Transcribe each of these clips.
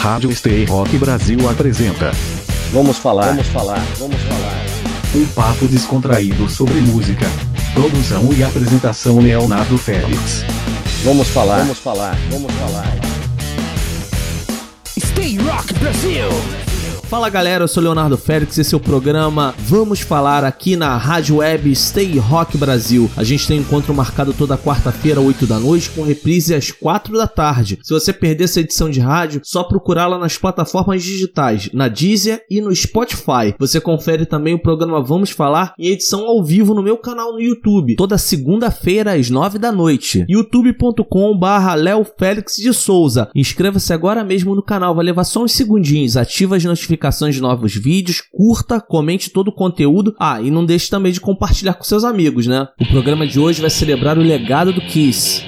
Rádio Stay Rock Brasil apresenta. Vamos falar, vamos falar, vamos falar. Um papo descontraído sobre música. Produção e apresentação Leonardo Félix. Vamos falar, vamos falar, vamos falar. Stay Rock Brasil! Fala galera, eu sou Leonardo Félix, esse é o programa Vamos Falar aqui na Rádio Web Stay Rock Brasil. A gente tem encontro marcado toda quarta-feira, 8 da noite, com reprise às 4 da tarde. Se você perder essa edição de rádio, só procurá-la nas plataformas digitais, na Deezer e no Spotify. Você confere também o programa Vamos Falar em edição ao vivo no meu canal no YouTube, toda segunda-feira às 9 da noite. youtube.com barra Léo Félix de Souza. Inscreva-se agora mesmo no canal, vai levar só uns segundinhos, ativa as notificações publicações de novos vídeos, curta, comente todo o conteúdo. Ah, e não deixe também de compartilhar com seus amigos, né? O programa de hoje vai celebrar o legado do Kiss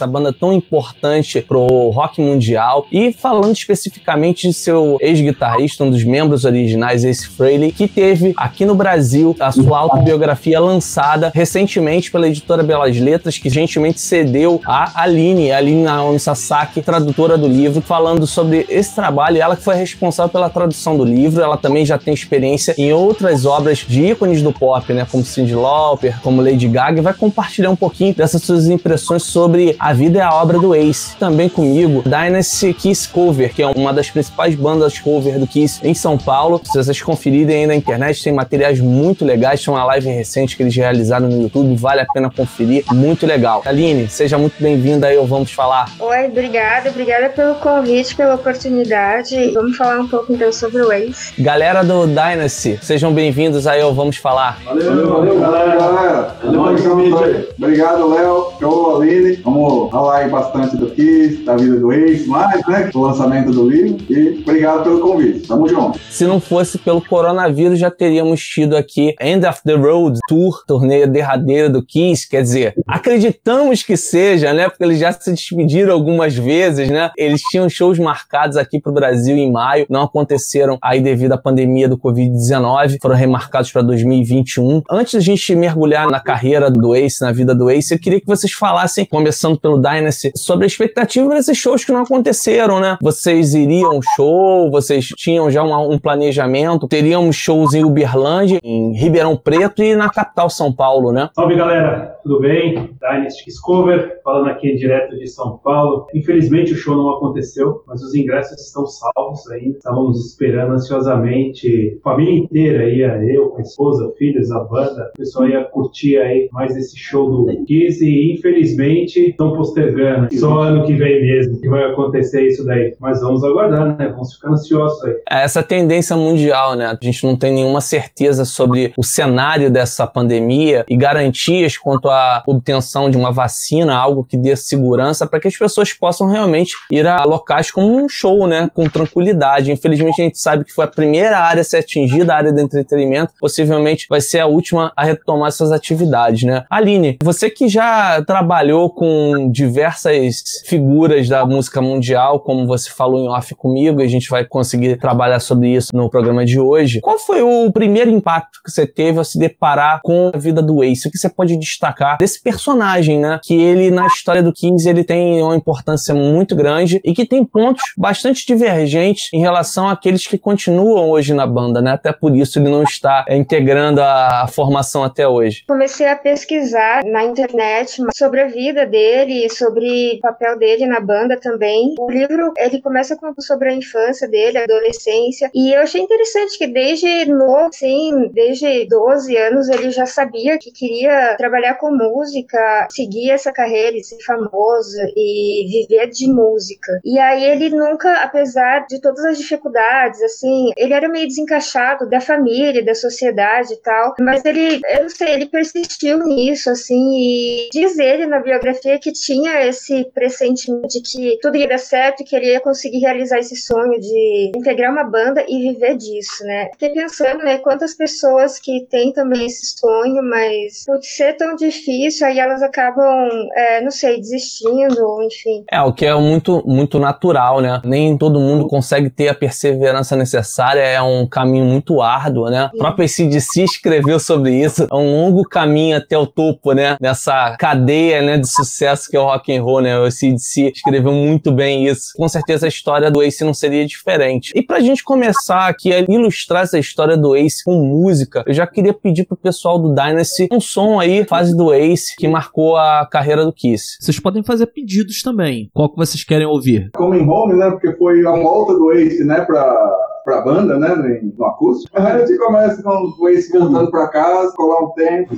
essa banda tão importante pro rock mundial. E falando especificamente de seu ex-guitarrista, um dos membros originais, Ace Frehley, que teve aqui no Brasil a sua autobiografia lançada recentemente pela editora Belas Letras, que gentilmente cedeu a Aline, a Aline Naomi Sasaki, tradutora do livro, falando sobre esse trabalho. Ela que foi responsável pela tradução do livro, ela também já tem experiência em outras obras de ícones do pop, né, como Cyndi Lauper, como Lady Gaga, e vai compartilhar um pouquinho dessas suas impressões sobre a a vida é a obra do Ace. Também comigo, Dynasty Kiss Cover, que é uma das principais bandas cover do Kiss em São Paulo. Se vocês conferirem aí na internet, tem materiais muito legais. Tem uma live recente que eles realizaram no YouTube, vale a pena conferir. Muito legal. Aline, seja muito bem-vinda aí ao Vamos Falar. Oi, obrigada. Obrigada pelo convite, pela oportunidade. Vamos falar um pouco então sobre o Ace. Galera do Dynasty, sejam bem-vindos aí ao Vamos Falar. Valeu, valeu, valeu galera. galera. Valeu, Obrigado, Léo. Eu, Aline. Vamos falar aí bastante do Kiss, da vida do ex, mais, né? Do lançamento do livro. E obrigado pelo convite. Tamo junto. Se não fosse pelo coronavírus, já teríamos tido aqui End of the Road Tour, torneio derradeira do Kiss. Quer dizer, acreditamos que seja, né? Porque eles já se despediram algumas vezes, né? Eles tinham shows marcados aqui pro Brasil em maio, não aconteceram aí devido à pandemia do Covid-19, foram remarcados para 2021. Antes da gente mergulhar na carreira do Ace, na vida do Ace, eu queria que vocês falassem, começando pelo pelo Dynasty sobre a expectativa desses shows que não aconteceram, né? Vocês iriam show, vocês tinham já uma, um planejamento, teríamos shows em Uberlândia, em Ribeirão Preto e na capital São Paulo, né? Salve galera, tudo bem? Dynasty Discover, falando aqui direto de São Paulo. Infelizmente o show não aconteceu, mas os ingressos estão salvos ainda. Estávamos esperando ansiosamente, família inteira ia, eu a esposa, filhos, a banda, o pessoal ia curtir aí mais esse show do Kiss e infelizmente estão postergando. Só ano que vem mesmo que vai acontecer isso daí. Mas vamos aguardar, né? Vamos ficar ansiosos aí. É essa tendência mundial, né? A gente não tem nenhuma certeza sobre o cenário dessa pandemia e garantias quanto à obtenção de uma vacina, algo que dê segurança para que as pessoas possam realmente ir a locais como um show, né? Com tranquilidade. Infelizmente a gente sabe que foi a primeira área a ser atingida, a área do entretenimento. Possivelmente vai ser a última a retomar essas atividades, né? Aline, você que já trabalhou com diversas figuras da música mundial, como você falou em off comigo, e a gente vai conseguir trabalhar sobre isso no programa de hoje. Qual foi o primeiro impacto que você teve ao se deparar com a vida do Ace? O que você pode destacar desse personagem, né? Que ele, na história do Kings, ele tem uma importância muito grande e que tem pontos bastante divergentes em relação àqueles que continuam hoje na banda, né? Até por isso ele não está integrando a, a formação até hoje. Comecei a pesquisar na internet sobre a vida dele, sobre o papel dele na banda também. O livro, ele começa com, sobre a infância dele, a adolescência, e eu achei interessante que desde novo, assim, desde 12 anos, ele já sabia que queria trabalhar com música, seguir essa carreira e ser famoso e viver de música. E aí ele nunca, apesar de todas as dificuldades, assim, ele era meio desencaixado da família, da sociedade e tal, mas ele, eu não sei, ele persistiu nisso, assim, e diz ele na biografia que tinha esse pressentimento de que tudo ia dar certo e que ele ia conseguir realizar esse sonho de integrar uma banda e viver disso, né? Fiquei pensando, né, quantas pessoas que têm também esse sonho, mas por ser tão difícil, aí elas acabam, é, não sei, desistindo, enfim. É, o que é muito, muito natural, né? Nem todo mundo consegue ter a perseverança necessária, é um caminho muito árduo, né? Sim. O próprio ACDC escreveu sobre isso, é um longo caminho até o topo, né? Nessa cadeia, né, de sucesso que é o rock and roll, né? O CDC escreveu muito bem isso. Com certeza a história do Ace não seria diferente. E pra gente começar aqui a ilustrar essa história do Ace com música, eu já queria pedir pro pessoal do Dynasty um som aí, fase do Ace, que marcou a carreira do Kiss. Vocês podem fazer pedidos também. Qual que vocês querem ouvir? Coming Home, né? Porque foi a volta do Ace, né? Pra, pra banda, né? No, acústico. A gente começa com o Ace voltando pra casa, colar um tempo.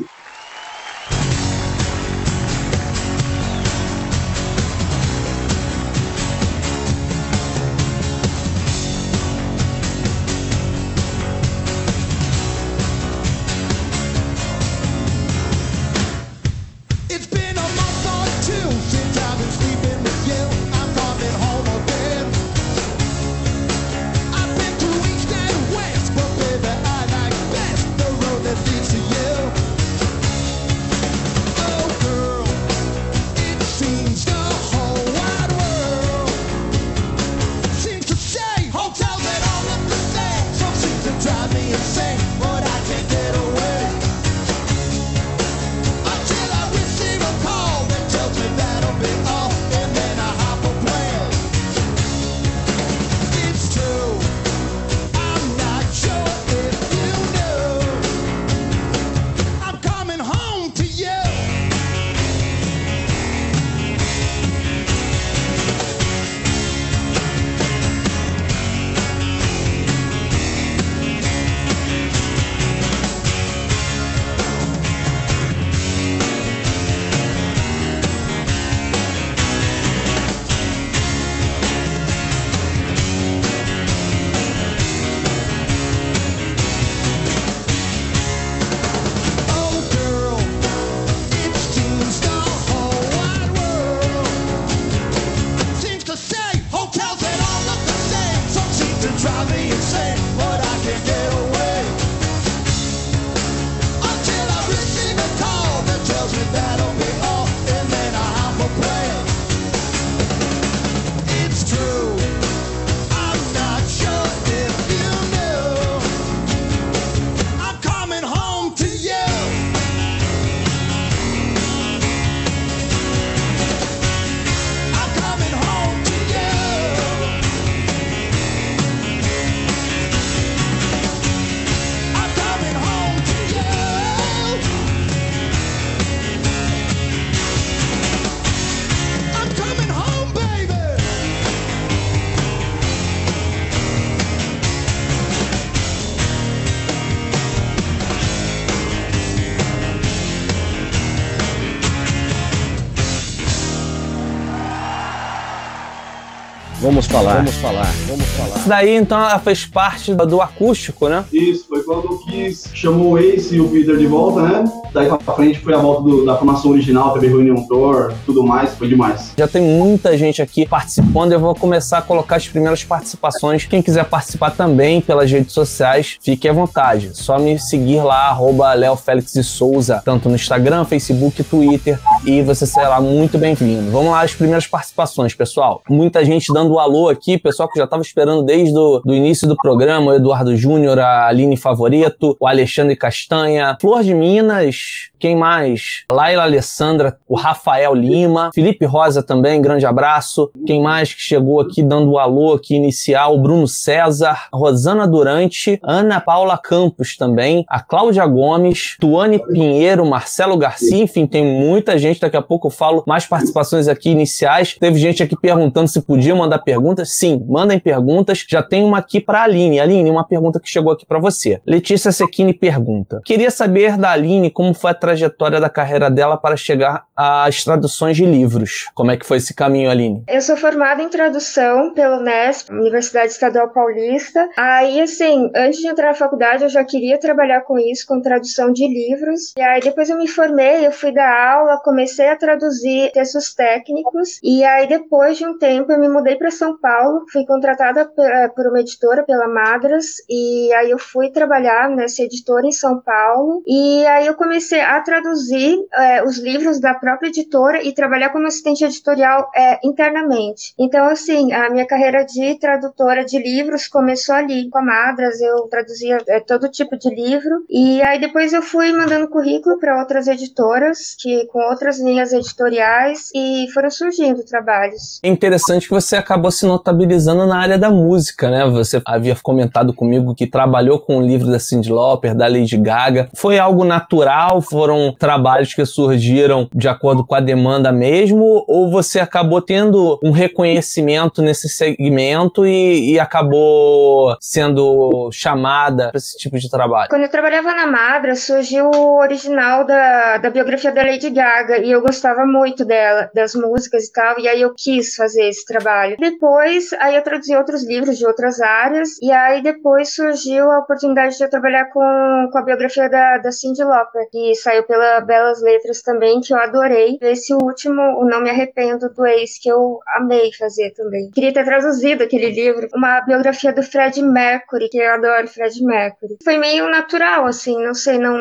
Falar, vamos falar, vamos falar. Isso daí, então, ela fez parte do, do acústico, né? Isso, foi quando o Kiss chamou o Ace e o Peter de volta, né? Daí pra frente foi a volta do- da formação original, teve Reunion Tour, tudo mais, foi demais. Já tem muita gente aqui participando. Eu vou começar a colocar as primeiras participações. Quem quiser participar também pelas redes sociais, fique à vontade. Só me seguir lá, arroba Léo Félix de Souza, tanto no Instagram, Facebook, Twitter, e você será muito bem-vindo. Vamos lá, as primeiras participações, pessoal. Muita gente dando um alô aqui, pessoal que já estava esperando desde o início do programa, o Eduardo Júnior, a Aline Favorito, o Alexandre Castanha, Flor de Minas, quem mais? Laila Alessandra, o Rafael Lima, Felipe Rosa também, grande abraço. Quem mais que chegou aqui dando o alô aqui inicial? Bruno César, Rosana Durante, Ana Paula Campos também, a Cláudia Gomes, Tuane Pinheiro, Marcelo Garcia, enfim, tem muita gente. Daqui a pouco eu falo mais participações aqui iniciais. Teve gente aqui perguntando se podia mandar perguntas. Sim, mandem perguntas. Já tem uma aqui para a Aline. Aline, uma pergunta que chegou aqui para você. Letícia Sequini pergunta: Queria saber da Aline como foi a trajetória da carreira dela para chegar às traduções de livros. Como é que foi esse caminho, Aline? Eu sou formada em tradução pelo Unesp, Universidade Estadual Paulista. Aí, assim, antes de entrar na faculdade, eu já queria trabalhar com isso, com tradução de livros. E aí, depois eu me formei, eu fui dar aula, comecei a traduzir textos técnicos. E aí, depois de um tempo, eu me mudei para São Paulo, fui contratada eh, por uma editora, pela Madras, e aí eu fui trabalhar nessa editora em São Paulo, e aí eu comecei a traduzir eh, os livros da própria editora e trabalhar como assistente editorial eh, internamente. Então, assim, a minha carreira de tradutora de livros começou ali com a Madras, eu traduzia eh, todo tipo de livro, e aí depois eu fui mandando currículo para outras editoras, que com outras linhas editoriais, e foram surgindo trabalhos. É interessante que você acabou se notabilizando na área da música, né? Você havia comentado comigo que trabalhou com o livro da Cyndi Lauper, da Lady Gaga. Foi algo natural? Foram trabalhos que surgiram de acordo com a demanda mesmo? Ou você acabou tendo um reconhecimento nesse segmento e, e acabou sendo chamada para esse tipo de trabalho? Quando eu trabalhava na Madra, surgiu o original da, da biografia da Lady Gaga e eu gostava muito dela, das músicas e tal, e aí eu quis fazer esse trabalho. Depois, aí eu traduzi outros livros de outras áreas, e aí depois surgiu a oportunidade de eu trabalhar com, com a biografia da, da Cyndi Lauper, que saiu pela Belas Letras também, que eu adorei. Esse último, o Não Me Arrependo do Ex, que eu amei fazer também. Queria ter traduzido aquele livro, uma biografia do Fred Mercury, que eu adoro Fred Mercury. Foi meio natural, assim, não sei, não,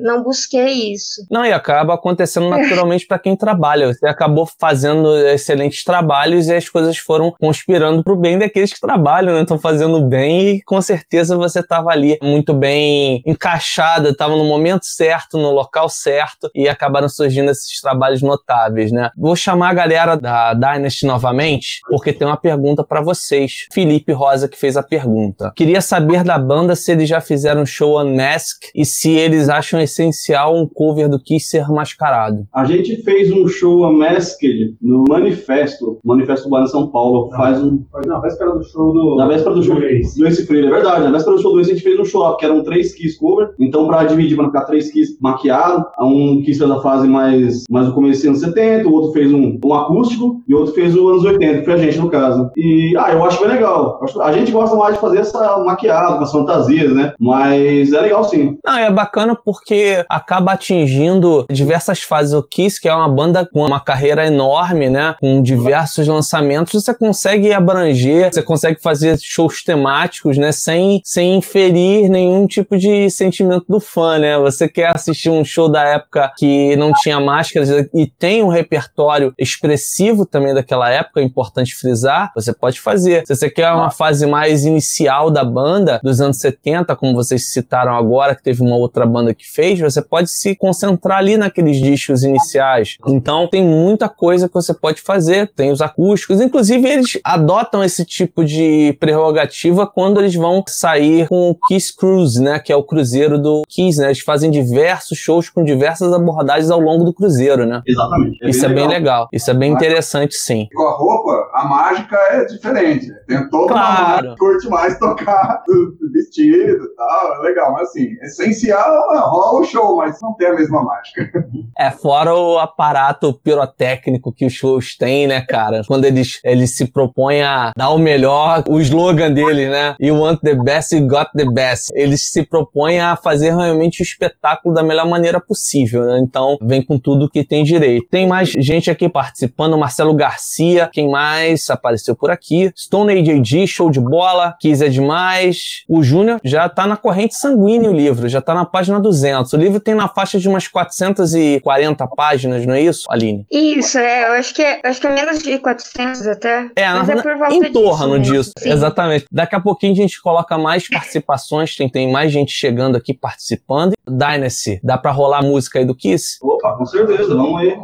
não busquei isso. Não, e acaba acontecendo naturalmente para quem trabalha. Você acabou fazendo excelentes trabalhos e as coisas foram conspirando para o bem daqueles que trabalham, né? Estão fazendo bem e com certeza você estava ali muito bem encaixada, estava no momento certo, no local certo e acabaram surgindo esses trabalhos notáveis, né? Vou chamar a galera da Dynasty novamente porque tem uma pergunta para vocês. Felipe Rosa que fez a pergunta. Queria saber da banda se eles já fizeram um show Unmask e se eles acham essencial um cover do Kiss ser mascarado. A gente fez um show Unmasked no Manifesto, Manifesto Bar em São Paulo, faz um... Não, vai esperar do show do. Na véspera do show Ace. do Ace Frehley, é verdade. Na véspera do show do Ace a gente fez um show, que eram três Kiss cover. Então, pra dividir, pra não ficar três Kiss maquiados, um Kiss fez a fase mais, mais do começo dos anos 70, o outro fez um, um acústico e o outro fez o anos 80, que a gente no caso. E, ah, eu acho bem legal. A gente gosta mais de fazer essa maquiada, com as fantasias, né? Mas é legal sim. Não, é bacana porque acaba atingindo diversas fases. O Kiss, que é uma banda com uma carreira enorme, né? Com diversos lançamentos, você consegue abranger, você consegue fazer shows temáticos, né? Sem, sem inferir nenhum tipo de sentimento do fã, né? Você quer assistir um show da época que não tinha máscaras e tem um repertório expressivo também daquela época, é importante frisar, você pode fazer. Se você quer uma fase mais inicial da banda, dos anos 70, como vocês citaram agora, que teve uma outra banda que fez, você pode se concentrar ali naqueles discos iniciais. Então tem muita coisa que você pode fazer, tem os acústicos, inclusive eles adotam esse tipo de prerrogativa quando eles vão sair com o Kiss Cruise, né, que é o cruzeiro do Kiss, né? Eles fazem diversos shows com diversas abordagens ao longo do cruzeiro, né? Exatamente. Isso é bem legal. Isso é bem interessante, sim. Com a roupa, a mágica é diferente. Tem toda uma Claro. mágica que curte mais tocar vestido e tal. É legal, mas assim, essencial é, rola o show, mas não tem a mesma mágica. É, fora o aparato pirotécnico que os shows têm, né, cara? Quando eles, eles se propõem a dar o melhor, o slogan deles, né? You want the best, you got the best. Eles se propõem a fazer realmente o espetáculo da melhor maneira possível, né? Então, vem com tudo que tem direito. Tem mais gente aqui participando, Marcelo Garcia, quem mais apareceu por aqui? Stone AJG, show de bola, Kiss é demais. O Júnior já tá na corrente sanguínea o livro, já tá na página 200. O livro tem na faixa de umas 440 páginas, não é isso, Aline? Isso, é, eu acho que é, acho que é menos de 400 até. É, mas na- é por volta em torno disso. Sim. Exatamente. Daqui a pouquinho a gente coloca mais participações, tem, tem mais gente chegando aqui participando. Dynasty, dá pra rolar a música aí do Kiss? Opa, com certeza, vamos aí.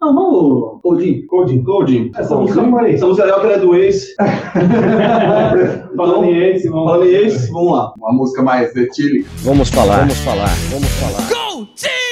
Não, vamos, Codinho. Codinho. Codinho. Essa música é legal que ela é do Ace. Falando em esse, vamos Falando em Ace, vamos lá. Uma música mais etílica. Vamos falar, vamos falar, vamos falar. My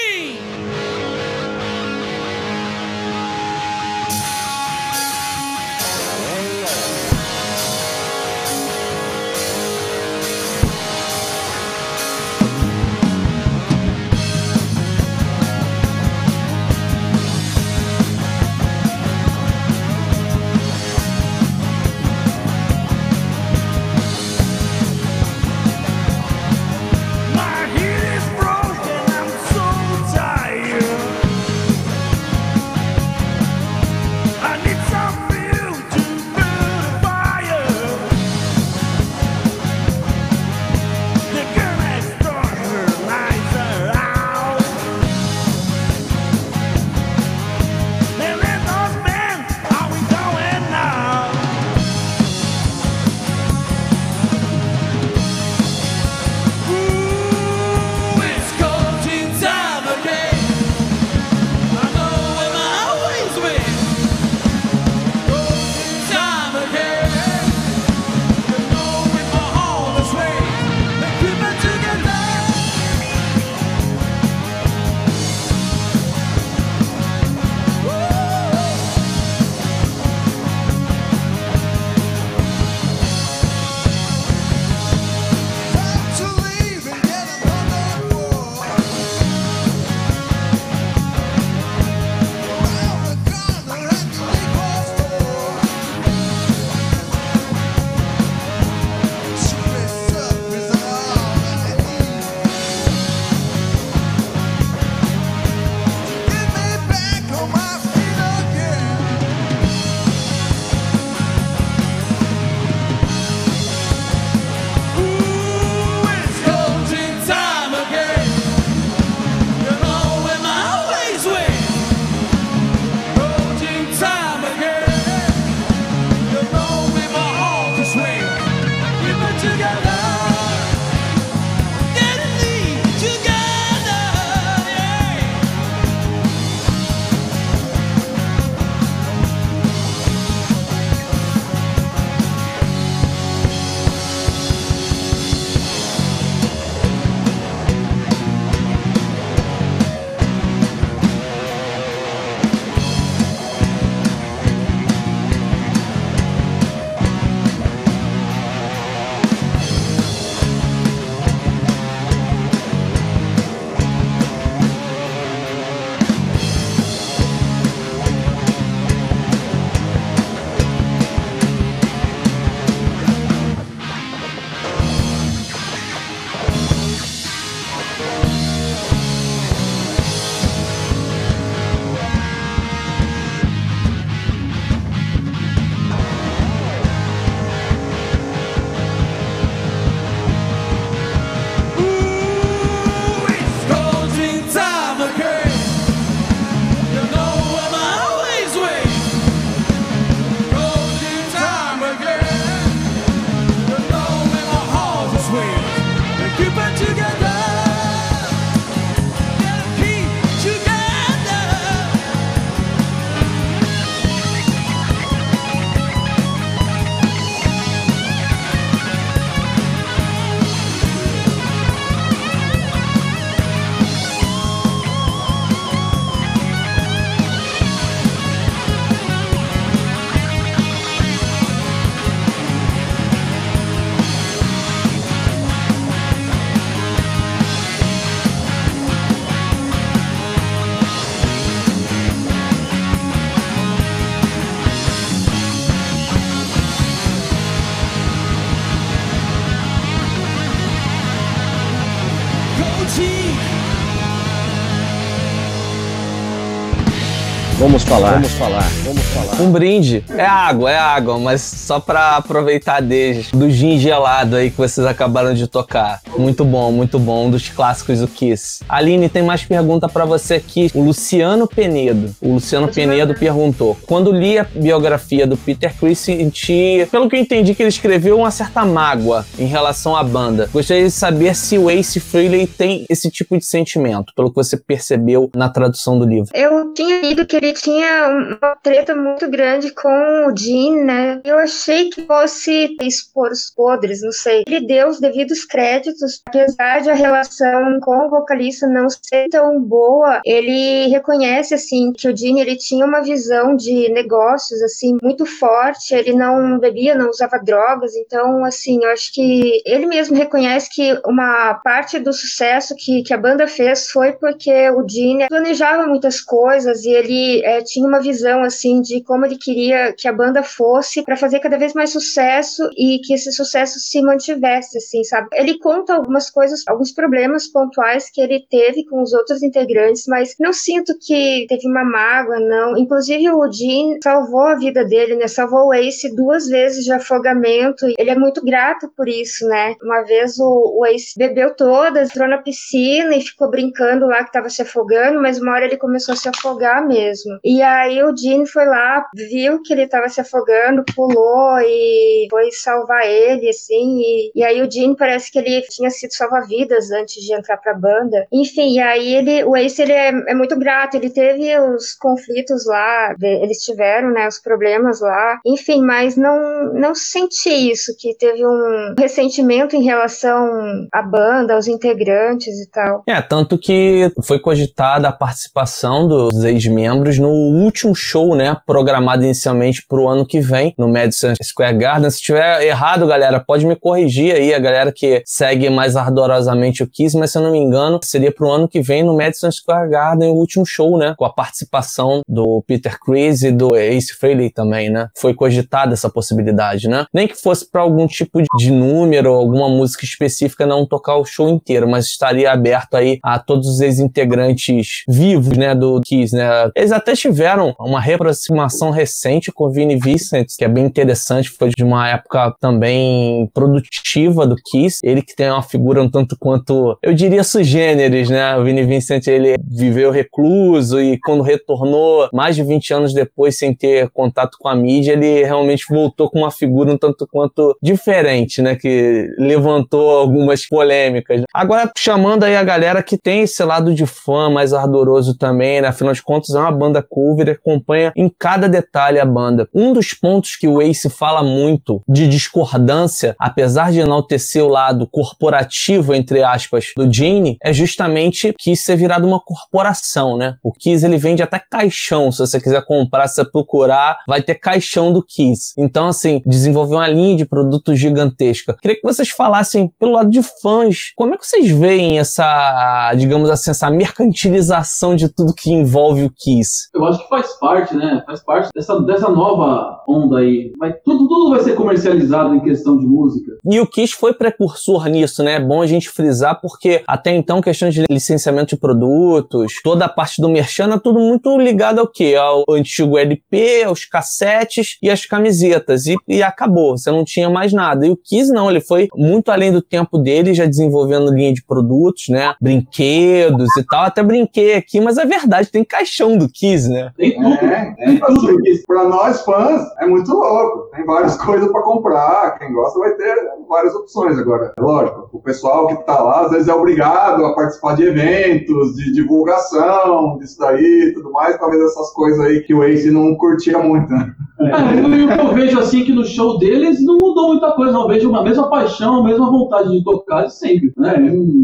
Vamos falar, vamos falar, vamos falar. Um brinde. É água, é água, mas só pra aproveitar desde do gin gelado aí que vocês acabaram de tocar. Muito bom, muito bom. Um dos clássicos do Kiss. Aline, tem mais pergunta pra você aqui. O Luciano Penedo. O Luciano Penedo perguntou: quando li a biografia do Peter Chris, senti, pelo que eu entendi, que ele escreveu uma certa mágoa em relação à banda. Gostaria de saber se o Ace Frehley tem esse tipo de sentimento, pelo que você percebeu na tradução do livro. Eu tinha lido que ele tinha uma treta muito grande com o Jim, né? Eu achei que fosse expor os podres, não sei. Ele deu os devidos créditos, apesar de a relação com o vocalista não ser tão boa, ele reconhece, assim, que o Jim, ele tinha uma visão de negócios, assim, muito forte, ele não bebia, não usava drogas, então, assim, eu acho que ele mesmo reconhece que uma parte do sucesso que, que a banda fez foi porque o Gene planejava muitas coisas e ele é, tinha uma visão assim de como ele queria que a banda fosse para fazer cada vez mais sucesso e que esse sucesso se mantivesse, assim, sabe? Ele conta algumas coisas, alguns problemas pontuais que ele teve com os outros integrantes, mas não sinto que teve uma mágoa, não. Inclusive o Gene salvou a vida dele, né? Salvou o Ace duas vezes de afogamento. Ele é muito grato por isso, né? Uma vez o, o Ace bebeu todas, entrou na piscina e ficou brincando lá que tava se afogando, mas uma hora ele começou a se afogar mesmo. E aí o Gene foi lá, viu que ele tava se afogando, pulou e foi salvar ele, assim. E, e aí o Gene parece que ele tinha sido salva-vidas antes de entrar pra banda. Enfim, e aí ele, o Ace ele é, é muito grato, ele teve os conflitos lá, eles tiveram, né, os problemas lá. Enfim, mas não, não senti isso, que teve um ressentimento em relação à banda, aos integrantes e tal. É, tanto que foi cogitada a participação dos ex-membros no último show, né, programado inicialmente pro ano que vem, no Madison Square Garden. Se tiver errado, galera, pode me corrigir aí, a galera que segue mais ardorosamente o Kiss, mas se eu não me engano, seria pro ano que vem no Madison Square Garden, o último show, né, com a participação do Peter Chris e do Ace Frehley também, né? Foi cogitada essa possibilidade, né? Nem que fosse para algum tipo de número, alguma música específica não tocar o show inteiro, mas estaria aberto aí a todos os ex-integrantes vivos, né, do Kiss, né? Eles até tiveram uma reaproximação recente com o Vinnie Vincent, que é bem interessante, foi de uma época também produtiva do Kiss. Ele que tem uma figura um tanto quanto, eu diria, sugêneres, né? O Vinnie Vincent, ele viveu recluso e quando retornou, mais de 20 anos depois, sem ter contato com a mídia, ele realmente voltou com uma figura um tanto quanto diferente, né? Que levantou algumas polêmicas. Agora, chamando aí a galera que tem esse lado de fã mais ardoroso também, né? Afinal de contas, é uma banda cover, acompanha em cada detalhe a banda. Um dos pontos que o Ace fala muito de discordância, apesar de enaltecer o lado corporativo, entre aspas, do Gene, é justamente que isso é virado uma corporação, né? O Kiss, ele vende até caixão, se você quiser comprar, se você procurar, vai ter caixão do Kiss. Então, assim, desenvolver uma linha de produtos gigantesca. Queria que vocês falassem, pelo lado de fãs, como é que vocês veem essa, digamos assim, essa mercantilização de tudo que envolve o Kiss? Eu acho que faz parte, né? Faz parte dessa, dessa nova onda aí. Vai, tudo, tudo vai ser comercializado em questão de música. E o Kiss foi precursor nisso, né? É bom a gente frisar, porque até então, questão de licenciamento de produtos, toda a parte do merchan, era tudo muito ligado ao quê? Ao antigo LP, aos cassetes e as camisetas. E, e acabou, você não tinha mais nada. E o Kiss não, ele foi muito além do tempo dele, já desenvolvendo linha de produtos, né? Brinquedos e tal. Até brinquei aqui, mas é verdade, tem caixão do Kiss, né? Tem tudo. É, é tudo. Pra nós fãs, é muito louco. Tem várias coisas pra comprar. Quem gosta vai ter várias opções agora. É lógico, o pessoal que tá lá, às vezes é obrigado a participar de eventos, de divulgação, disso daí e tudo mais. Talvez essas coisas aí que o Ace não curtia muito, né? É, eu, eu vejo assim que no show deles não mudou muita coisa, não. Eu vejo a mesma paixão, a mesma vontade de tocar de sempre. Né?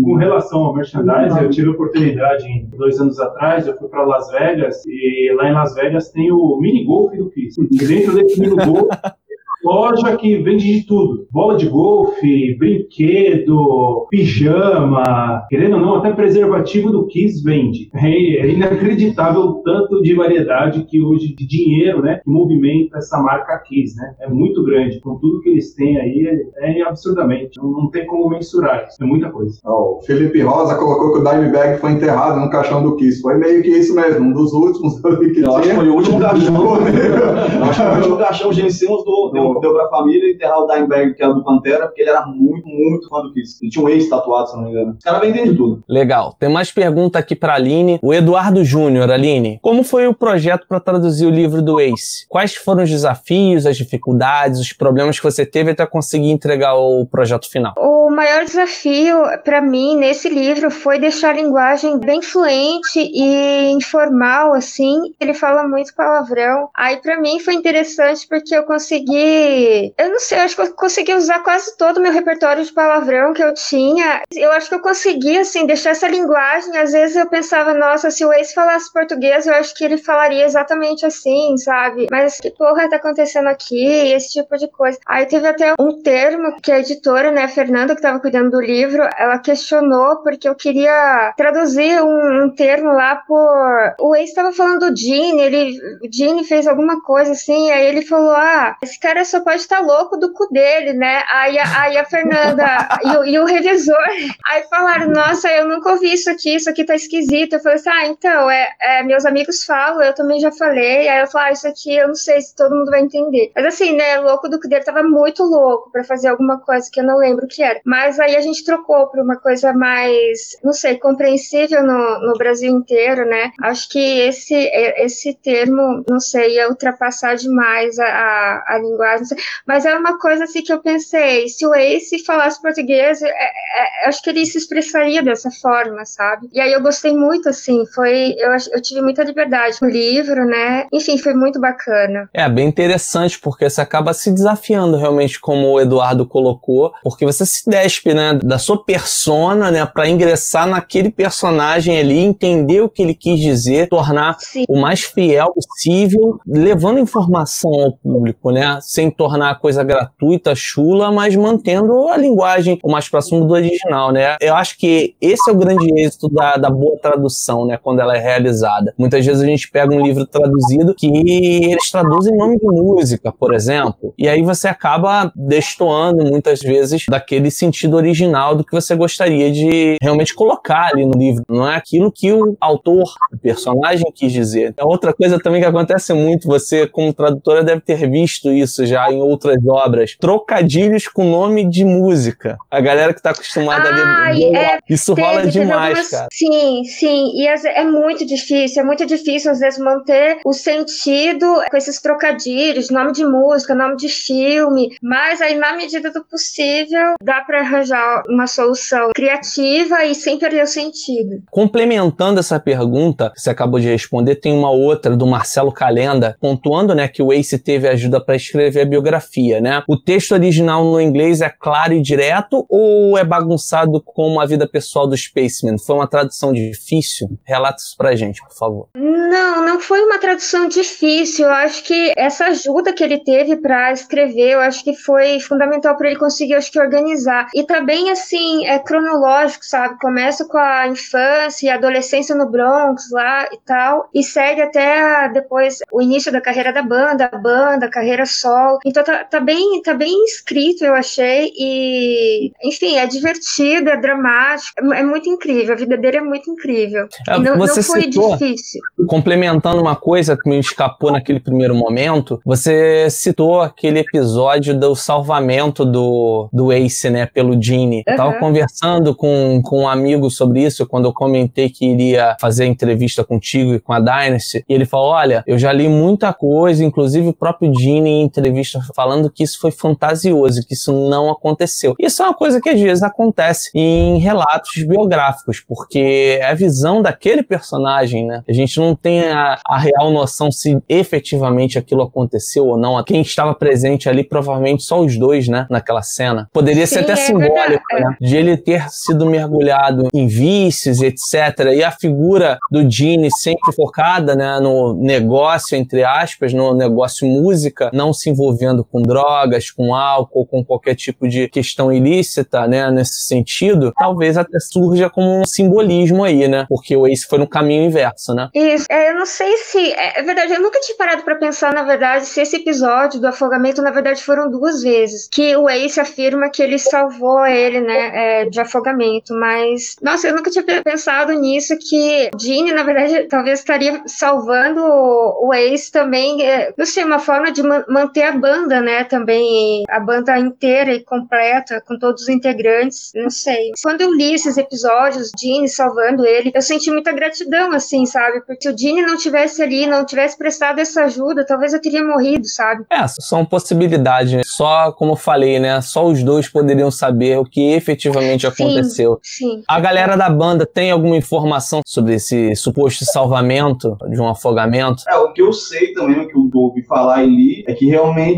Com relação ao merchandising, eu tive a oportunidade, em dois anos atrás, eu fui para Las Vegas e lá em Las Vegas tem o mini golf do. E dentro desse mini golf loja que vende de tudo. Bola de golfe, brinquedo, pijama, querendo ou não, até preservativo do Kiss vende. É, é inacreditável o tanto de variedade que hoje, de dinheiro, né, que movimenta essa marca Kiss, né? É muito grande. Com tudo que eles têm aí, é, é absurdamente. Não, não tem como mensurar isso. É muita coisa. Ó, o Felipe Rosa colocou que o Dimebag foi enterrado no caixão do Kiss. Foi meio que isso mesmo, um dos últimos ali que Eu acho que tinha. foi o último caixão. Acho que foi o último caixão o do, deu, deu pra família enterrar o Dimebag, que era do Pantera, porque ele era muito, muito fã do Kiss. Ele tinha um ex tatuado, se não me engano. Os caras vendem de tudo. Legal. Tem mais pergunta aqui pra Aline. O Eduardo Júnior, Aline. Como foi o projeto para traduzir o livro do Ace? Quais foram os desafios, as dificuldades, os problemas que você teve até conseguir entregar o projeto final? O maior desafio para mim nesse livro foi deixar a linguagem bem fluente e informal, assim. Ele fala muito palavrão. Aí para mim foi interessante porque eu consegui, eu não sei, eu acho que eu consegui usar quase todo o meu repertório de palavrão que eu tinha. Eu acho que eu consegui assim deixar essa linguagem. Às vezes eu pensava, nossa, se o ex falasse português, eu acho que ele falaria exatamente assim, sabe? Mas que porra tá acontecendo aqui? Esse tipo de coisa. Aí teve até um termo que a editora, né, a Fernanda, que estava cuidando do livro, ela questionou porque eu queria traduzir um, um termo lá por. O ex estava falando do Gene, ele, o Gene fez alguma coisa assim, aí ele falou: ah, esse cara só pode estar louco do cu dele, né? Aí, a- aí a Fernanda e, o, e o revisor, aí falaram: nossa, eu nunca ouvi isso aqui, isso aqui tá esquisito. Eu falei assim: ah, então, é, é, meus amigos falam, eu também já falei. Aí eu falei: ah, isso aqui eu não sei se todo mundo vai entender. Mas assim, né, louco do cu dele tava muito louco pra fazer alguma coisa que eu não lembro o que era. Mas aí a gente trocou pra uma coisa mais, não sei, compreensível no, no Brasil inteiro, né? Acho que esse, esse termo, não sei, ia ultrapassar demais a, a, a linguagem. Não sei. Mas é uma coisa assim que eu pensei, se o Ace falasse português, é- é- acho que ele se expressaria dessa forma, sabe? E aí eu gostei muito, assim, foi, eu, eu tive muita liberdade com o livro, né? Enfim, foi muito bacana. É bem interessante, porque você acaba se desafiando realmente, como o Eduardo colocou, porque você se despe, né, da sua persona, né, para ingressar naquele personagem ali, entender o que ele quis dizer, tornar Sim. o mais fiel possível, levando informação ao público, né, sem tornar a coisa gratuita, chula, mas mantendo a linguagem o mais próximo do original, né. Eu acho que esse é o grande êxito da, da boa tradução, né, quando ela é realizada. Muitas vezes a gente pega um livro traduzido que eles traduzem nome de música, por exemplo, e aí você acaba destoando muitas vezes daquele sentido original do que você gostaria de realmente colocar ali no livro. Não é aquilo que o autor, o personagem quis dizer. É outra coisa também que acontece muito, você como tradutora deve ter visto isso já em outras obras, trocadilhos com nome de música. A galera que tá acostumada Ah, ali, e é- isso rola Teve- teve demais, algumas- cara. Sim, sim. E é muito difícil, é muito difícil às vezes manter o sentido com esses trocadilhos, nome de música, nome de filme. Mas aí, na medida do possível, dá para arranjar uma solução criativa e sem perder o sentido. Complementando essa pergunta que você acabou de responder, tem uma outra do Marcelo Calenda, pontuando né, que o Ace teve ajuda para escrever a biografia. Né? O texto original no inglês é claro e direto ou é bagunçado como a vida pessoal do Spaceman? Foi uma tradução difícil? Relata isso pra gente, por favor. Não, não foi uma tradução difícil. Eu acho que essa ajuda que ele teve para escrever, eu acho que foi fundamental para ele conseguir, acho que organizar. E tá bem assim, é cronológico, sabe? Começa com a infância e a adolescência no Bronx lá e tal, e segue até depois o início da carreira da banda, a banda, a carreira solo. Então tá, tá bem, tá bem escrito, eu achei. E enfim, é divertido, é dramático, é, é muito incrível. A vida dele é muito incrível. É, não, você não foi citou- difícil. Complementando uma coisa que me escapou naquele primeiro momento, você citou aquele episódio do salvamento do, do Ace, né, pelo Gene. Eu tava conversando com, com um amigo sobre isso quando eu comentei que iria fazer a entrevista contigo e com a Dynasty. E ele falou: Olha, eu já li muita coisa, inclusive o próprio Gene em entrevista falando que isso foi fantasioso, que isso não aconteceu. Isso é uma coisa que às vezes acontece em relatos biográficos, porque é a visão daquele personagem, né? A gente não tem a, a real noção se efetivamente aquilo aconteceu ou não. Quem estava presente ali, provavelmente só os dois, né? Naquela cena. Poderia ser Sim, até é simbólico, né? De ele ter sido mergulhado em vícios, etc. E a figura do Gene sempre focada, né? No negócio, entre aspas, no negócio música, não se envolver envolvendo com drogas, com álcool, com qualquer tipo de questão ilícita, né, nesse sentido, talvez até surja como um simbolismo aí, né? Porque o Ace foi no caminho inverso, né? Isso, é, eu não sei se. É, é verdade, eu nunca tinha parado pra pensar, na verdade, se esse episódio do afogamento, na verdade, foram duas vezes. Que o Ace afirma que ele salvou ele, né, é, de afogamento. Mas, nossa, eu nunca tinha pe- pensado nisso, que Ginny, na verdade, talvez estaria salvando o Ace também. é, não sei, uma forma de man- manter a banda, né, também. A banda inteira e completa, com todos os integrantes. Não sei. Quando eu li esses episódios, Ginny salvando ele, eu senti muita gratidão, assim, sabe? Porque se o Ginny não tivesse ali, não tivesse prestado essa ajuda, talvez eu teria morrido, sabe? É, são possibilidades, né? Só, como eu falei, né? Só os dois poderiam saber o que efetivamente Sim. aconteceu. Sim. A galera da banda tem alguma informação sobre esse suposto salvamento de um afogamento? É, o que eu sei também, o que eu ouvi falar e li, é que realmente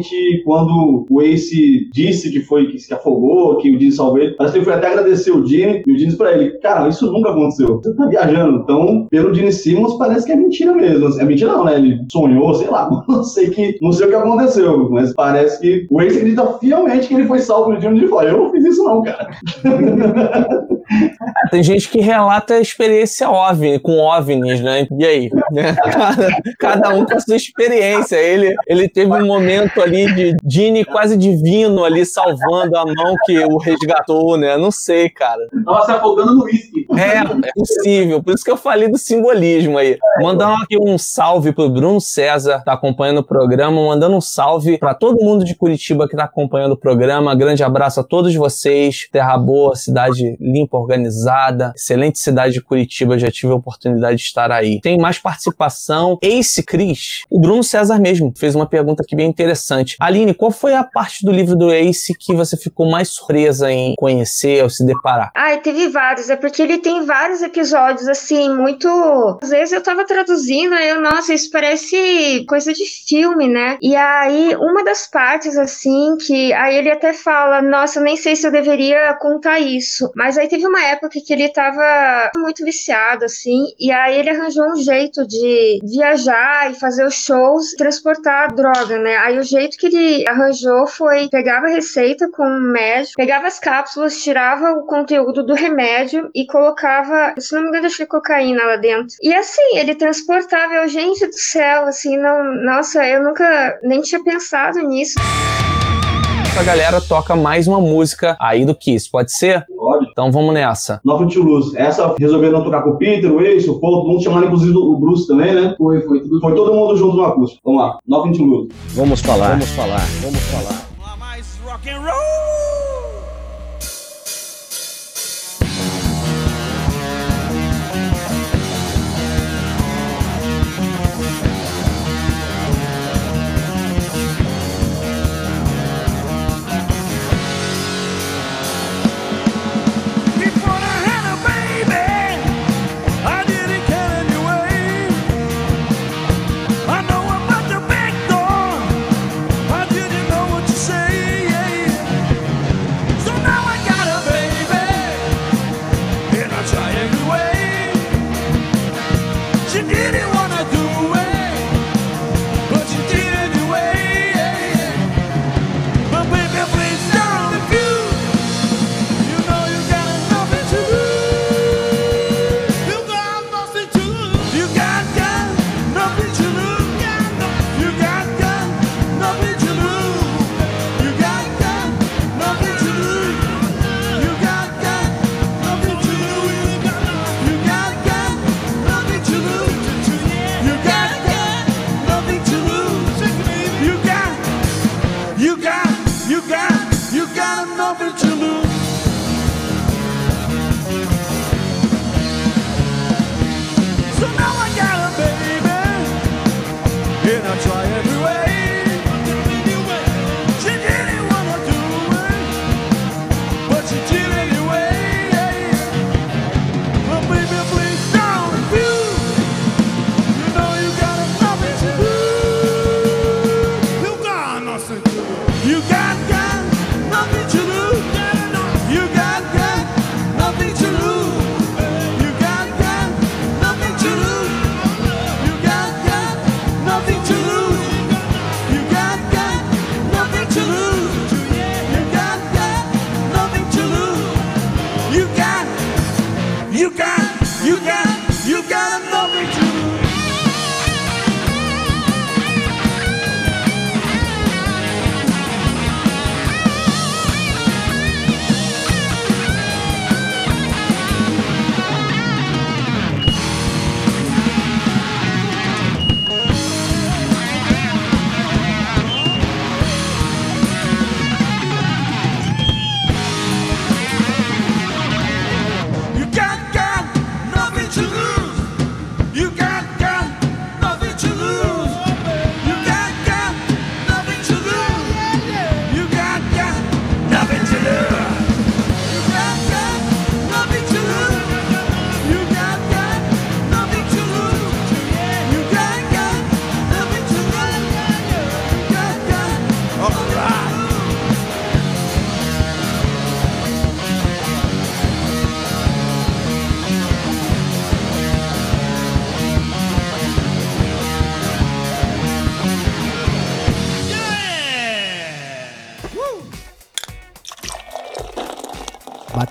quando o Ace disse que foi que se afogou, que o Dini salvou ele, parece que ele foi até agradecer o Dini, e o Dini disse pra ele, cara, isso nunca aconteceu. Você tá viajando. Então, pelo Dini Simmons, parece que é mentira mesmo. É mentira não, né? Ele sonhou, sei lá, não sei, que, não sei o que aconteceu, mas parece que o Ace acredita fielmente que ele foi salvo pelo Dini e falou, eu não fiz isso não, cara. Tem gente que relata a experiência OVNI, com OVNIs, né? E aí? Cada, cada um com a sua experiência. Ele, ele teve um momento ali de Dini quase divino ali, salvando a mão que o resgatou, né? Não sei, cara. Se afogando no uísque. É, é possível. Por isso que eu falei do simbolismo aí. Mandando aqui um salve pro Bruno César, que tá acompanhando o programa. Mandando um salve pra todo mundo de Curitiba que tá acompanhando o programa. Grande abraço a todos vocês. Terra boa, cidade limpa, organizada. Excelente cidade de Curitiba. Já tive a oportunidade de estar aí. Tem mais participação. Ace Cris. O Bruno César mesmo fez uma pergunta aqui bem interessante. Aline, qual foi a parte do livro do Ace que você ficou mais surpresa em conhecer ou se deparar? Ai, teve vários. É porque ele tem vários episódios, assim, muito. Às vezes eu tava traduzindo, aí eu, nossa, isso parece coisa de filme, né? E aí, uma das partes, assim, que. Aí ele até fala, nossa, nem sei se eu deveria contar isso. Mas aí teve uma época que ele tava muito viciado, assim, e aí ele arranjou um jeito de viajar e fazer os shows, transportar droga, né? Aí o jeito que ele arranjou foi pegava a receita com um médico, pegava as cápsulas, tirava o conteúdo do remédio e colocava, se não me engano, acho cocaína lá dentro. E assim, ele transportava, eu, gente do céu, assim, não, nossa, eu nunca nem tinha pensado nisso. A galera toca mais uma música aí do Kiss, pode ser? Pode. Então vamos nessa. Nothing to Lose. Essa resolveram tocar com o Peter, o Ace, o Paul, todo mundo chamando inclusive o Bruce também, né? Foi, foi. Tudo... Foi todo mundo junto no acústico. Vamos lá. Nothing to Lose. Vamos falar, vamos falar, vamos falar. mais rock and roll.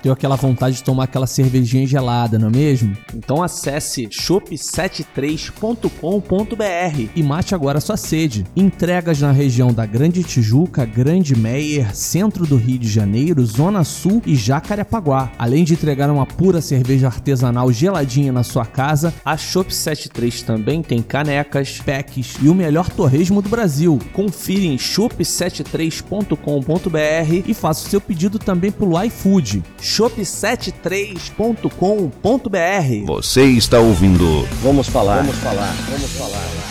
Bateu aquela vontade de tomar aquela cervejinha gelada, não é mesmo? Então acesse shop73.com.br e mate agora sua sede. Entregas na região da Grande Tijuca, Grande Meier, centro do Rio de Janeiro, Zona Sul e Jacarepaguá. Além de entregar uma pura cerveja artesanal geladinha na sua casa, a Shop 73 também tem canecas, packs e o melhor torresmo do Brasil. Confira em shop73.com.br e faça o seu pedido também pelo iFood. shop73.com.br. Você está ouvindo. Vamos falar. Vamos falar. Vamos falar.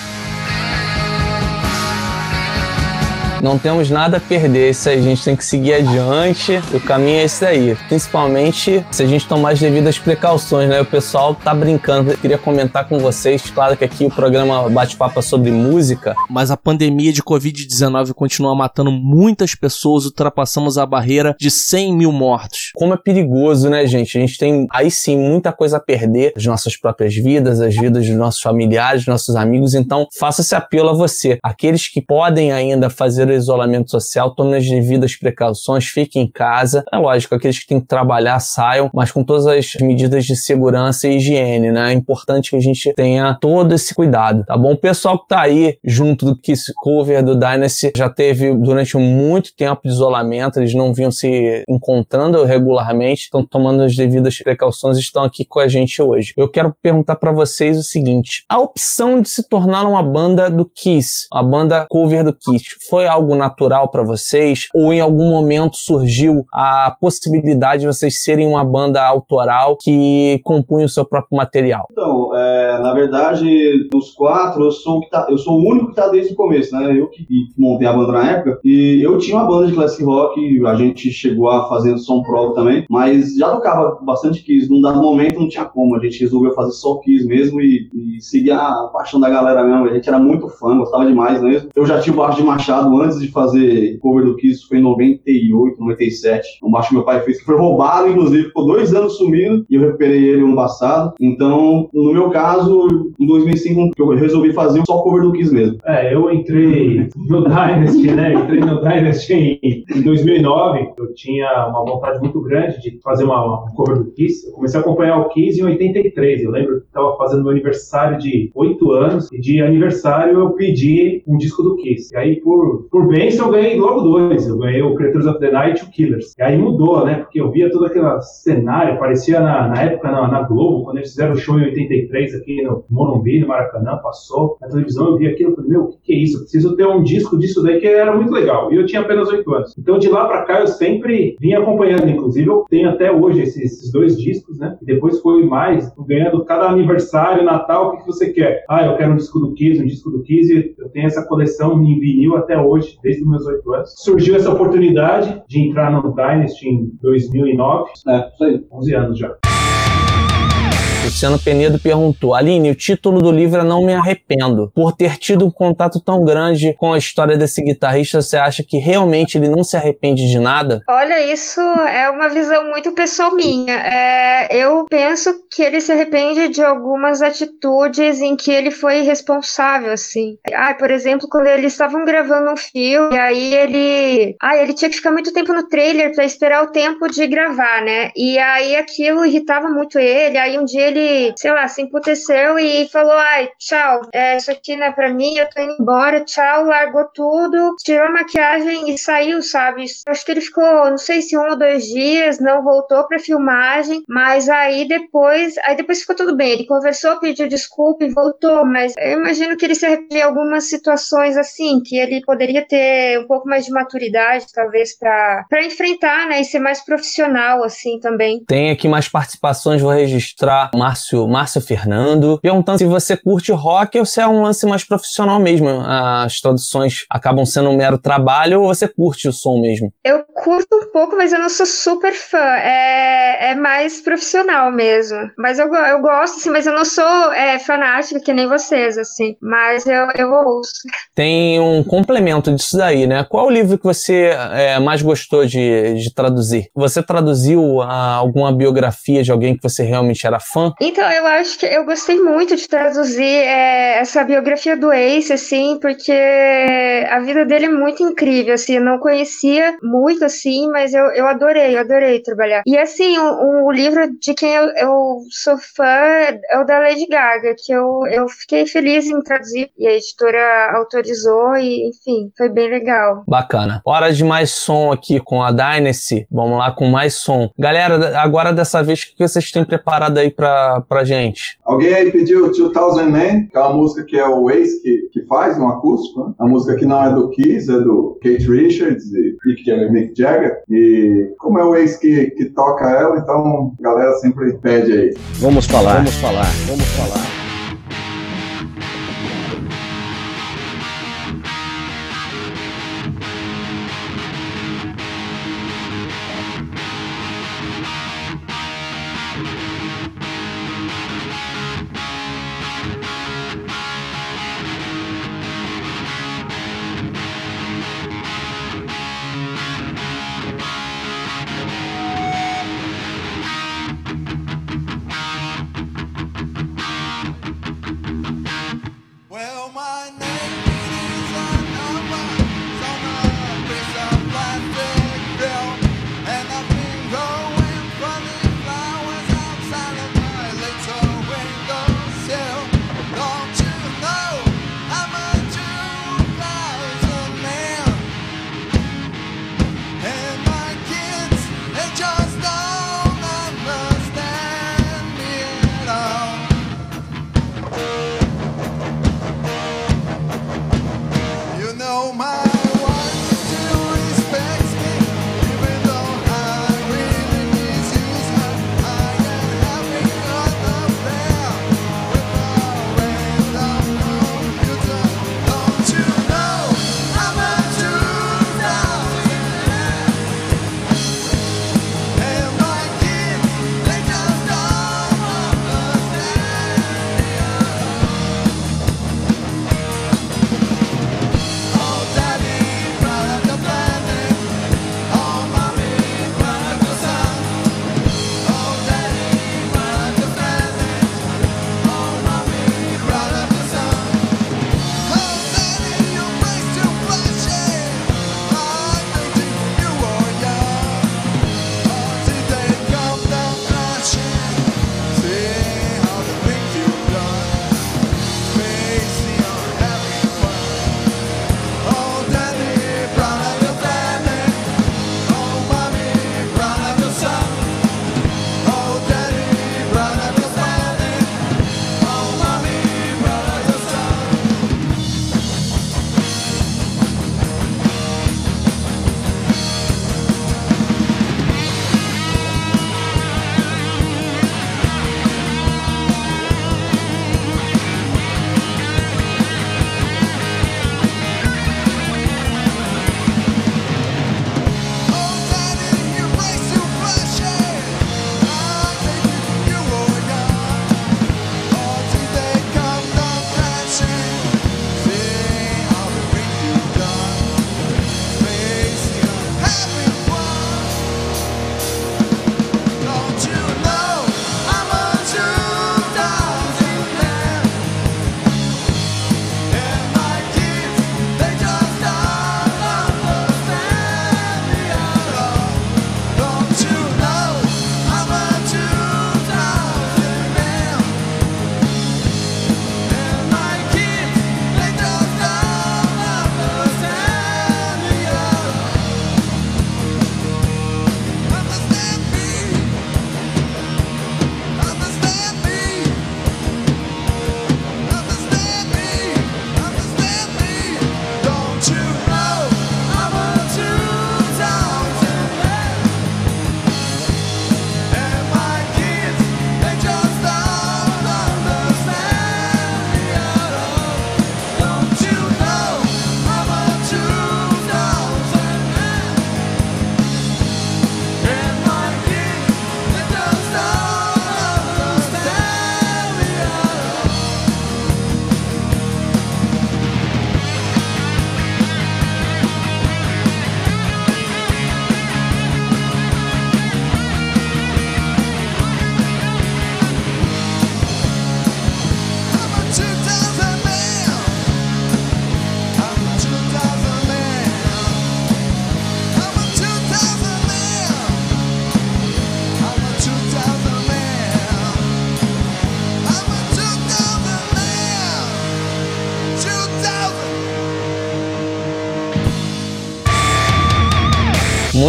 Não temos nada a perder, isso aí, a gente tem que seguir adiante. O caminho é esse aí. Principalmente se a gente tomar as devidas precauções, né? O pessoal tá brincando. Eu queria comentar com vocês, claro que aqui o programa bate-papo é sobre música. Mas a pandemia de Covid-19 continua matando muitas pessoas, ultrapassamos a barreira de 100 mil mortos. Como é perigoso, né, gente? A gente tem aí sim muita coisa a perder, as nossas próprias vidas, as vidas dos nossos familiares, dos nossos amigos. Então, faça esse apelo a você. Aqueles que podem ainda fazer isolamento social, tomem as devidas precauções, fiquem em casa. É lógico, aqueles que têm que trabalhar saiam, mas com todas as medidas de segurança e higiene, né? É importante que a gente tenha todo esse cuidado, tá bom? O pessoal que tá aí junto do Kiss Cover, do Dynasty, já teve durante muito tempo de isolamento, eles não vinham se encontrando regularmente, estão tomando as devidas precauções e estão aqui com a gente hoje. Eu quero perguntar para vocês o seguinte: a opção de se tornar uma banda do Kiss, a banda cover do Kiss, foi algo natural para vocês ou em algum momento surgiu a possibilidade de vocês serem uma banda autoral que compunha o seu próprio material? Então, é, na verdade, dos quatro, eu sou, tá- eu sou o único que tá desde o começo, né? Eu que, montei a banda na época. E eu tinha uma banda de classic rock, a gente chegou a fazer som próprio também, mas já tocava bastante Kiss. Num dado momento não tinha como, a gente resolveu fazer só Kiss mesmo e, e seguir a paixão da galera mesmo. A gente era muito fã, gostava demais mesmo. Eu já tinha o baixo de Machado antes de fazer cover do Kiss, foi em 98, 97. Um baixo que meu pai fez que foi roubado, inclusive, ficou dois anos sumido e eu recuperei ele ano passado. Então, no meu caso, em 2005, eu resolvi fazer só cover do Kiss mesmo. É, eu entrei no Dynasty, né? Entrei no Dynasty em, em 2009. Eu tinha uma vontade muito grande de fazer uma, um cover do Kiss. Eu comecei a acompanhar o Kiss em 83. Eu lembro que estava fazendo meu aniversário de 8 anos. E de aniversário eu pedi um disco do Kiss. E aí, por, por bênção, eu ganhei logo dois. Eu ganhei o Creatures of the Night e o Killers. E aí mudou, né? Porque eu via todo aquele cenário. Parecia na, na época na, na Globo, quando eles fizeram o show em 83 aqui no Morumbi, no Maracanã. Passou na televisão. Eu vi aquilo e falei, meu, o que, que é isso? Eu preciso ter um disco disso daí que era muito legal. E eu tinha apenas 8 anos. Então de lá pra cá eu sempre vim acompanhando. Inclusive eu tenho até hoje esses, esses dois discos, né? E depois foi mais, ganhando cada aniversário, Natal, o que, que você quer? Ah, eu quero um disco do Kiss, um disco do Kiss. Eu tenho essa coleção em vinil até hoje, desde os meus 8 anos. Surgiu essa oportunidade de entrar no Dynasty em 2009. É, isso aí. 11 anos já. Luciano Penedo perguntou: Aline, o título do livro é Não Me Arrependo. Por ter tido um contato tão grande com a história desse guitarrista, você acha que realmente ele não se arrepende de nada? Olha, isso é uma visão muito pessoal minha. É, eu penso que ele se arrepende de algumas atitudes em que ele foi responsável, assim. Ah, por exemplo, quando eles estavam gravando um filme, e aí ele. Ah, ele tinha que ficar muito tempo no trailer pra esperar o tempo de gravar, né? E aí aquilo irritava muito ele. Aí um dia ele, sei lá, se emputeceu e falou: ai, tchau, é, isso aqui não é pra mim, eu tô indo embora, tchau, largou tudo, tirou a maquiagem e saiu, sabe? Acho que ele ficou, não sei se um ou dois dias, não voltou pra filmagem, mas aí depois, aí depois ficou tudo bem. Ele conversou, pediu desculpa e voltou, mas eu imagino que ele se arrepende de algumas situações assim, que ele poderia ter um pouco mais de maturidade, talvez, pra enfrentar, né, e ser mais profissional, assim, também. Tem aqui mais participações, vou registrar Márcio, Márcio Fernando, perguntando se você curte rock ou se é um lance mais profissional mesmo. As traduções acabam sendo um mero trabalho ou você curte o som mesmo? Eu curto um pouco, mas eu não sou super fã. É, é mais profissional mesmo. Mas eu, eu gosto, assim, mas eu não sou é, fanática que nem vocês, assim. Mas eu, eu ouço. Tem um complemento disso daí, né? Qual o livro que você é, mais gostou de, de traduzir? Você traduziu ah, alguma biografia de alguém que você realmente era fã? Então, eu acho que eu gostei muito de traduzir é, essa biografia do Ace, assim, porque a vida dele é muito incrível, assim, eu não conhecia muito, assim, mas eu, eu adorei, eu adorei trabalhar. E, assim, o, o livro de quem eu, eu sou fã é o da Lady Gaga, que eu, eu fiquei feliz em traduzir, e a editora autorizou, e, enfim, foi bem legal. Bacana. Hora de mais som aqui com a Dynasty. Vamos lá com mais som. Galera, agora dessa vez, o que vocês têm preparado aí pra, pra gente? Alguém aí pediu 2000 Man, que é uma música que é o Ace que, que faz no acústico, né? A música que não é do Kiss, é do Kate Richards e Mick Jagger. Mick Jagger. E como é o Ace que, que toca ela, então a galera sempre pede aí. Vamos falar, vamos falar, vamos falar.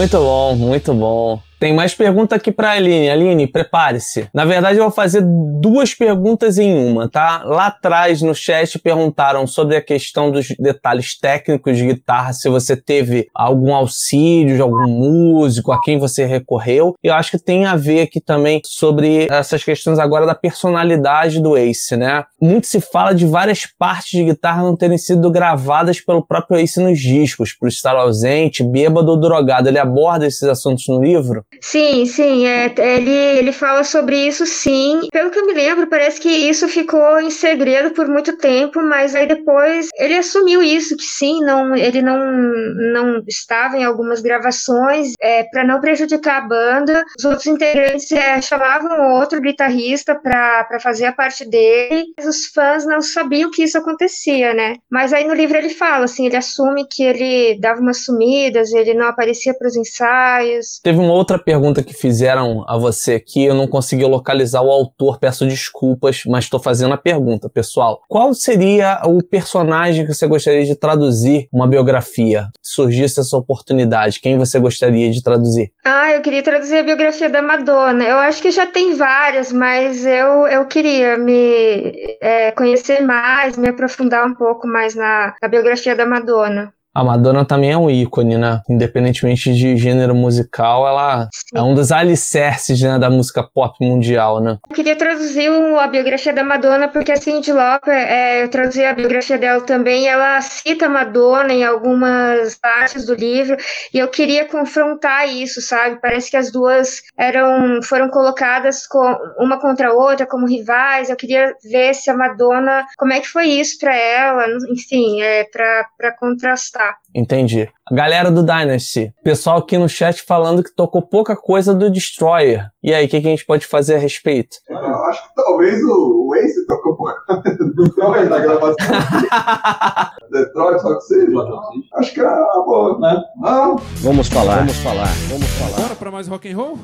Muito bom, muito bom. Tem mais pergunta aqui pra Aline. Aline, prepare-se. Na verdade, eu vou fazer duas perguntas em uma, tá? Lá atrás, no chat, perguntaram sobre a questão dos detalhes técnicos de guitarra, se você teve algum auxílio de algum músico, a quem você recorreu. Eu acho que tem a ver aqui também sobre essas questões agora da personalidade do Ace, né? Muito se fala de várias partes de guitarra não terem sido gravadas pelo próprio Ace nos discos, por estar ausente, bêbado ou drogado. Ele aborda esses assuntos no livro? Sim, sim, é, ele, ele fala sobre isso sim. Pelo que eu me lembro, parece que isso ficou em segredo por muito tempo, mas aí depois ele assumiu isso, que sim, não, ele não, não estava em algumas gravações é, para não prejudicar a banda. Os outros integrantes é, chamavam outro guitarrista para fazer a parte dele, mas os fãs não sabiam que isso acontecia, né? Mas aí no livro ele fala, assim, ele assume que ele dava umas sumidas, ele não aparecia para os ensaios. Teve uma outra pergunta que fizeram a você aqui, eu não consegui localizar o autor, peço desculpas, mas estou fazendo a pergunta, pessoal. Qual seria o personagem que você gostaria de traduzir uma biografia? Se surgisse essa oportunidade, quem você gostaria de traduzir? Ah, eu queria traduzir a biografia da Madonna. Eu acho que já tem várias, mas eu, eu queria me é, conhecer mais, me aprofundar um pouco mais na, na biografia da Madonna. A Madonna também é um ícone, né? Independentemente de gênero musical, ela Sim. é um dos alicerces né, da música pop mundial, né? Eu queria traduzir a biografia da Madonna, porque a Cyndi Lauper, é, eu traduzi a biografia dela também, ela cita a Madonna em algumas partes do livro, e eu queria confrontar isso, sabe? Parece que as duas eram, foram colocadas com, uma contra a outra como rivais, eu queria ver se a Madonna, como é que foi isso pra ela, enfim, é, pra, pra contrastar. Entendi. A galera do Dynasty, pessoal aqui no chat falando que tocou pouca coisa do Destroyer. E aí, o que, que a gente pode fazer a respeito? Eu acho que talvez o, Ace tocou por Detroit na gravação. Detroit, só que seja. Acho que era uma boa, né? Não, Vamos falar, vamos falar, vamos falar. Bora pra mais rock and roll?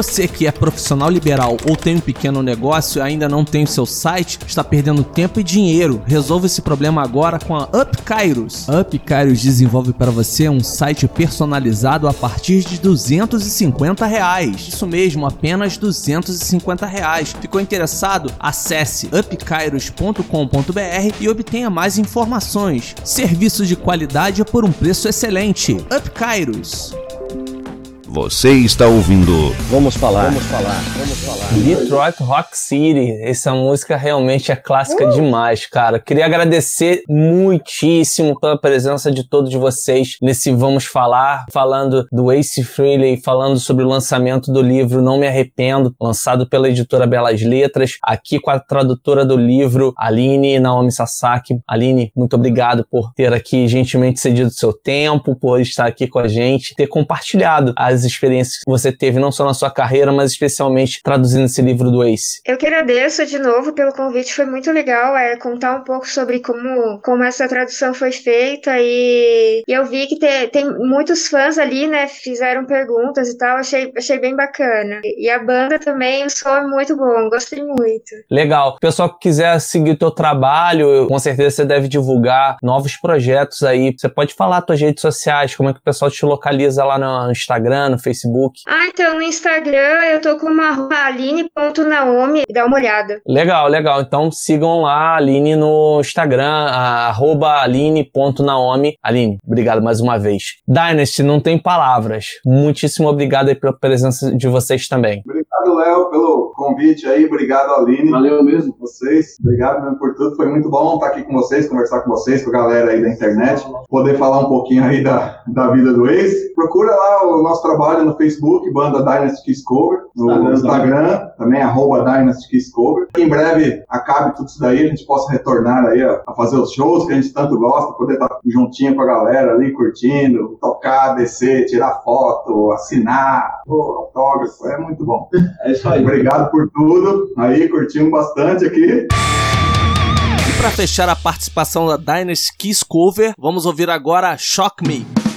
Você que é profissional liberal ou tem um pequeno negócio e ainda não tem o seu site, está perdendo tempo e dinheiro. Resolva esse problema agora com a Up Kairos. A Up Kairos desenvolve para você um site personalizado a partir de 250 reais. Isso mesmo, apenas 250 reais. Ficou interessado? Acesse upkairos.com.br e obtenha mais informações. Serviços de qualidade por um preço excelente. Up Kairos. Você está ouvindo. Vamos falar. Vamos falar. Vamos falar. Detroit Rock City. Essa música realmente é clássica demais, cara. Queria agradecer muitíssimo pela presença de todos vocês nesse Vamos Falar, falando do Ace Frehley, falando sobre o lançamento do livro Não Me Arrependo, lançado pela editora Belas Letras, aqui com a tradutora do livro, Aline Naomi Sasaki. Aline, muito obrigado por ter aqui gentilmente cedido seu tempo, por estar aqui com a gente, ter compartilhado as experiências que você teve, não só na sua carreira, mas especialmente traduzindo esse livro do Ace. Eu que agradeço de novo pelo convite, foi muito legal é, contar um pouco sobre como, como essa tradução foi feita e, e eu vi que te- tem muitos fãs ali, né, fizeram perguntas e tal, achei, achei bem bacana. E a banda também, o som é muito bom, gostei muito. Legal. Pessoal que quiser seguir o teu trabalho, com certeza você deve divulgar novos projetos aí. Você pode falar tuas redes sociais, como é que o pessoal te localiza lá no Instagram, no Facebook. Ah, então no Instagram eu tô com uma aline.naomi, dá uma olhada. Legal, legal. Então sigam lá a Aline no Instagram, a- arroba aline.naomi. Aline, obrigado mais uma vez. Dynasty, não tem palavras. Muitíssimo obrigado aí pela presença de vocês também. Obrigado, Léo, pelo convite aí. Obrigado, Aline. Valeu mesmo. Vocês. Obrigado mesmo por tudo. Foi muito bom estar aqui com vocês, conversar com vocês, com a galera aí da internet. Poder falar um pouquinho aí da, da vida do ex. Procura lá o nosso trabalho no Facebook, Banda Dynasty Kiss Cover. No Instagram Instagram, também, arroba Dynasty Kiss Cover. Em breve acabe tudo isso daí, a gente possa retornar aí a, a fazer os shows que a gente tanto gosta, poder estar juntinho com a galera ali, curtindo, tocar, descer, tirar foto, assinar, pô, autógrafo, é muito bom. É isso aí. Obrigado por tudo. Aí, curtimos bastante aqui. E para fechar a participação da Dynasty Kiss Cover, vamos ouvir agora Shock Me.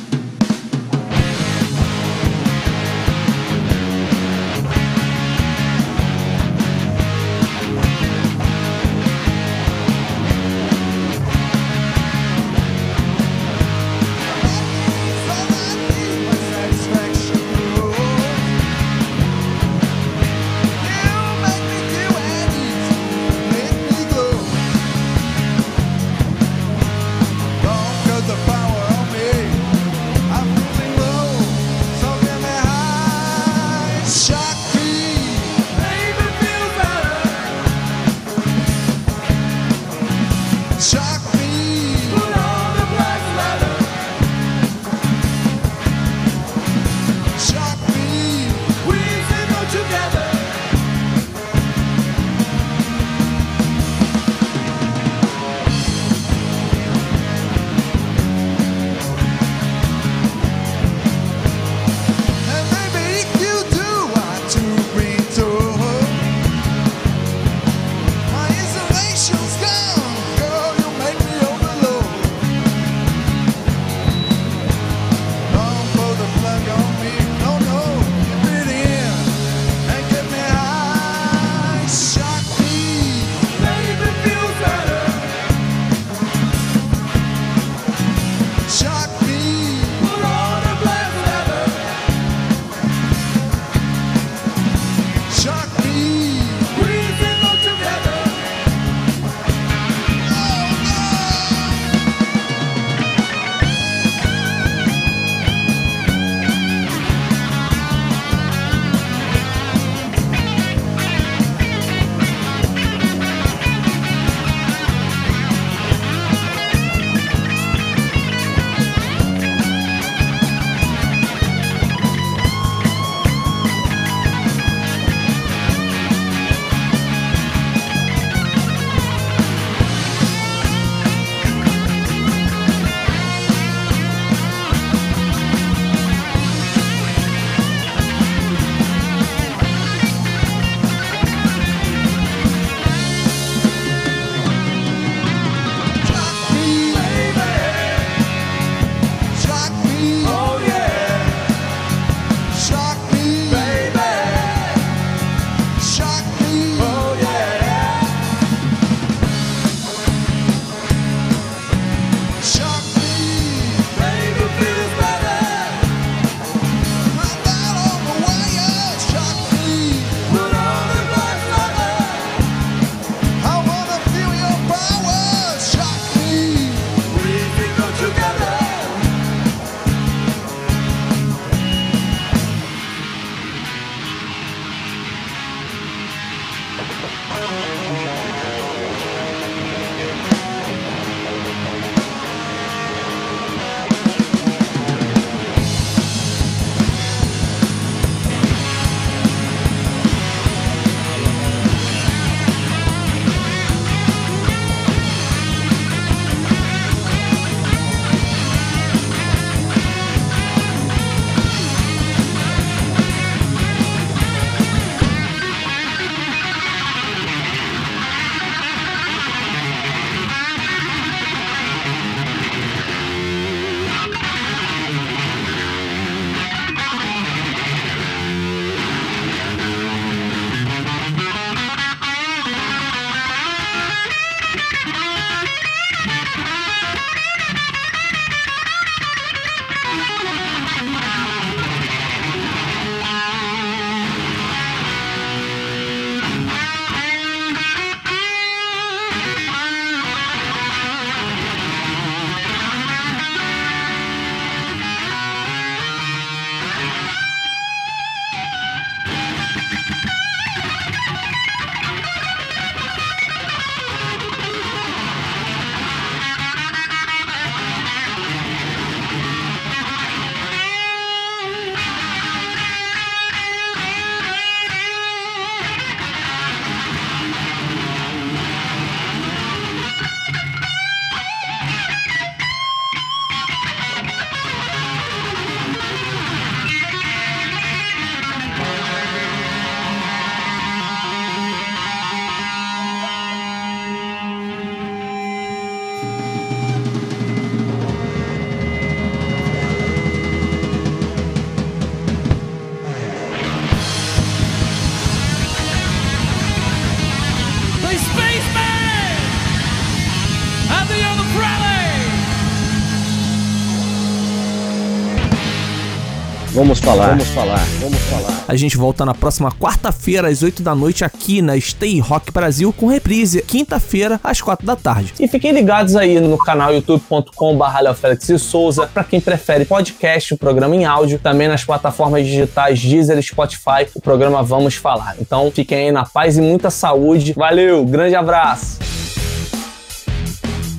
Vamos falar. Vamos falar. Vamos falar. A gente volta na próxima quarta-feira, às 8 da noite, aqui na Stay Rock Brasil, com reprise quinta-feira, às 4 da tarde. E fiquem ligados aí no canal youtube.com.br Félix e Souza, para quem prefere podcast, o programa em áudio, também nas plataformas digitais Deezer e Spotify, o programa Vamos Falar. Então fiquem aí na paz e muita saúde. Valeu, grande abraço!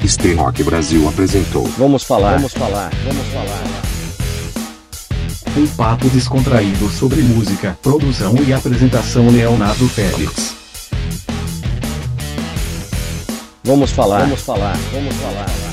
Stay Rock Brasil apresentou. Vamos falar. Vamos falar. Vamos falar. Um papo descontraído sobre música, produção e apresentação Leonardo Félix. Vamos falar. Vamos falar. Vamos falar.